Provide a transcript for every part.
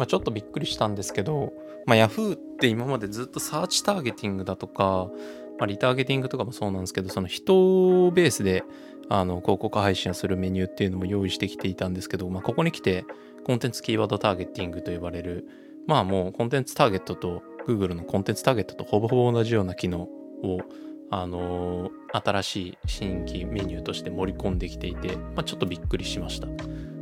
まあ、ちょっとびっくりしたんですけど、まあ、Yahoo って今までずっとサーチターゲティングだとか、まあ、リターゲティングとかもそうなんですけど、その人ベースであの広告配信をするメニューっていうのも用意してきていたんですけど、まあ、ここに来てコンテンツキーワードターゲティングと呼ばれる、まあもうコンテンツターゲットと Google のコンテンツターゲットとほぼほぼ同じような機能をあの、新しい新規メニューとして盛り込んできていて、まあ、ちょっとびっくりしました。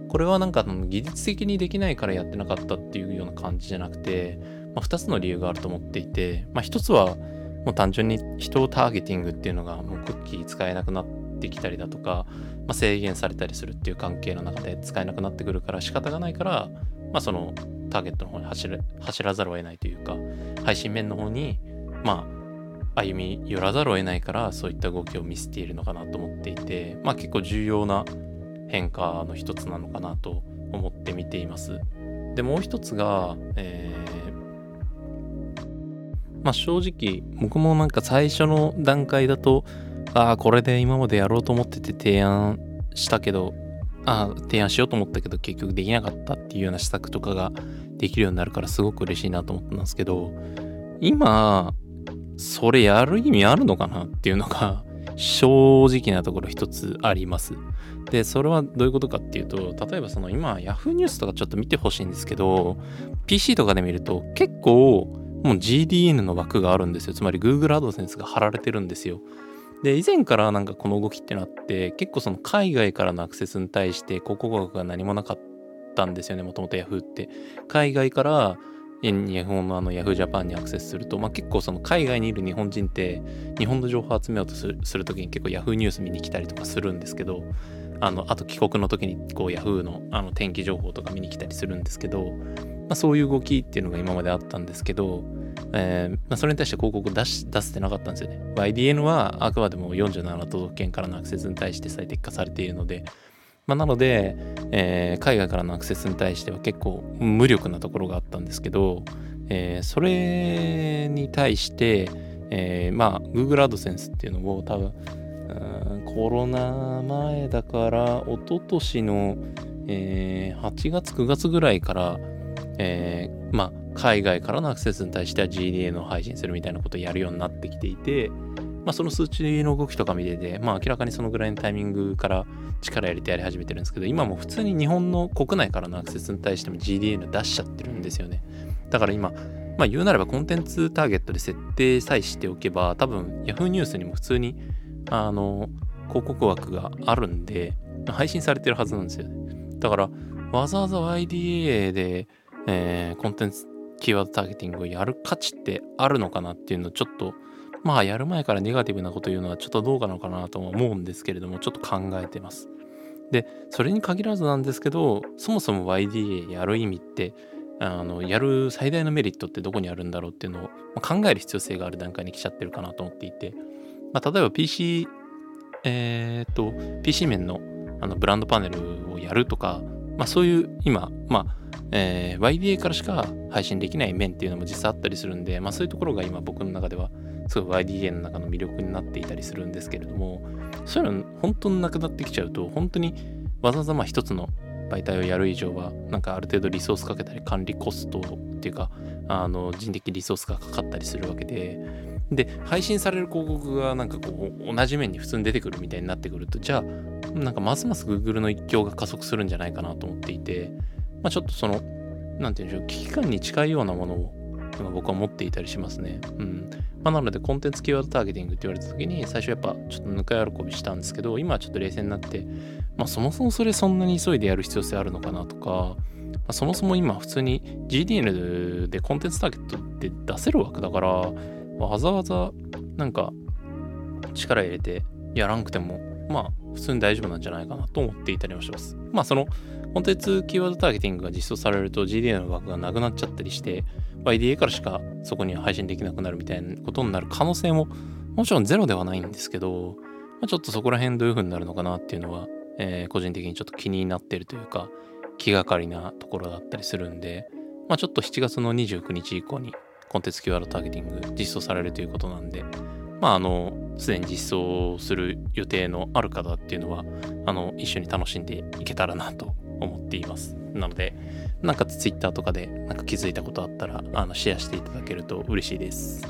これはなんか技術的にできないからやってなかったっていうような感じじゃなくて、まあ、2つの理由があると思っていて、まあ、1つはもう単純に人をターゲティングっていうのがもうクッキー使えなくなってきたりだとか、まあ、制限されたりするっていう関係の中で使えなくなってくるから仕方がないから、まあ、そのターゲットの方に走れ走らざるを得ないというか配信面の方にまあ歩み寄らざるを得ないからそういった動きを見せているのかなと思っていてまあ結構重要な変化の一つなのかなと思って見ています。でもう一つが、えー、まあ正直僕もなんか最初の段階だとああこれで今までやろうと思ってて提案したけどあ提案しようと思ったけど結局できなかったっていうような施策とかができるようになるからすごく嬉しいなと思ったんですけど今それやる意味あるのかなっていうのが正直なところ一つあります。で、それはどういうことかっていうと、例えばその今 Yahoo ニュースとかちょっと見てほしいんですけど、PC とかで見ると結構もう GDN の枠があるんですよ。つまり Google AdSense が貼られてるんですよ。で、以前からなんかこの動きってなって、結構その海外からのアクセスに対して広告枠が何もなかったんですよね、もともと Yahoo って。海外から日本のあの Yahoo Japan にアクセスすると、まあ、結構その海外にいる日本人って日本の情報を集めようとするときに結構 Yahoo ニュース見に来たりとかするんですけどあのあと帰国の時にこう Yahoo のあの天気情報とか見に来たりするんですけど、まあ、そういう動きっていうのが今まであったんですけど、えーまあ、それに対して広告出し出せてなかったんですよね。YDN はあくまでも47都道府県からのアクセスに対して最適化されているので、まあ、なので、えー、海外からのアクセスに対しては結構無力なところがあったんですけど、えー、それに対して、えー、まあ Google AdSense っていうのを多分コロナ前だから一昨年の、えー、8月9月ぐらいから、えー、まあ海外からのアクセスに対しては GDA の配信するみたいなことをやるようになってきていて、まあ、その数値の動きとか見てて、まあ、明らかにそのぐらいのタイミングから力入れてやり始めてるんですけど、今も普通に日本の国内からのアクセスに対しても GDN 出しちゃってるんですよね。だから今、まあ、言うなればコンテンツターゲットで設定さえしておけば、多分 Yahoo ニュースにも普通にあの広告枠があるんで、配信されてるはずなんですよね。だから、わざわざ YDA で、えー、コンテンツキーワードターゲティングをやる価値ってあるのかなっていうのをちょっとまあやる前からネガティブなこと言うのはちょっとどうかなのかなとも思うんですけれどもちょっと考えてます。でそれに限らずなんですけどそもそも YDA やる意味ってあのやる最大のメリットってどこにあるんだろうっていうのを考える必要性がある段階に来ちゃってるかなと思っていて、まあ、例えば PC えっ、と PC 面のあのブランドパネルをやるとか、まあ、そういう今まあえー、YDA からしか配信できない面っていうのも実際あったりするんで、まあ、そういうところが今僕の中ではすごい YDA の中の魅力になっていたりするんですけれどもそういうの本当になくなってきちゃうと本当にわざわざまあ一つの媒体をやる以上はなんかある程度リソースかけたり管理コストっていうかあの人的リソースがかかったりするわけでで配信される広告がなんかこう同じ面に普通に出てくるみたいになってくるとじゃあなんかますます Google の一強が加速するんじゃないかなと思っていて、まあ、ちょっとその何て言うんでしょう危機感に近いようなものを僕は持っていたりしますね。うん。まあ、なので、コンテンツキーワードターゲティングって言われた時に、最初やっぱちょっとぬか喜びしたんですけど、今はちょっと冷静になって、まあ、そもそもそれそんなに急いでやる必要性あるのかなとか、まあ、そもそも今普通に GDN でコンテンツターゲットって出せるわけだから、わざわざなんか力入れてやらんくても、まあ普通に大丈夫なんじゃないかなと思っていたりもします。まあそのコンテンツキーワードターゲティングが実装されると GDN の枠がなくなっちゃったりして、YDA からしかそこには配信できなくなるみたいなことになる可能性ももちろんゼロではないんですけど、まあ、ちょっとそこら辺どういう風になるのかなっていうのは、えー、個人的にちょっと気になってるというか気がかりなところだったりするんで、まあ、ちょっと7月の29日以降にコンテンツキーワードターゲティング実装されるということなんで、まあ、あの、すでに実装する予定のある方っていうのは、あの、一緒に楽しんでいけたらなと思っています。なので、なんか Twitter とかでなんか気づいたことあったらあのシェアしていただけると嬉しいです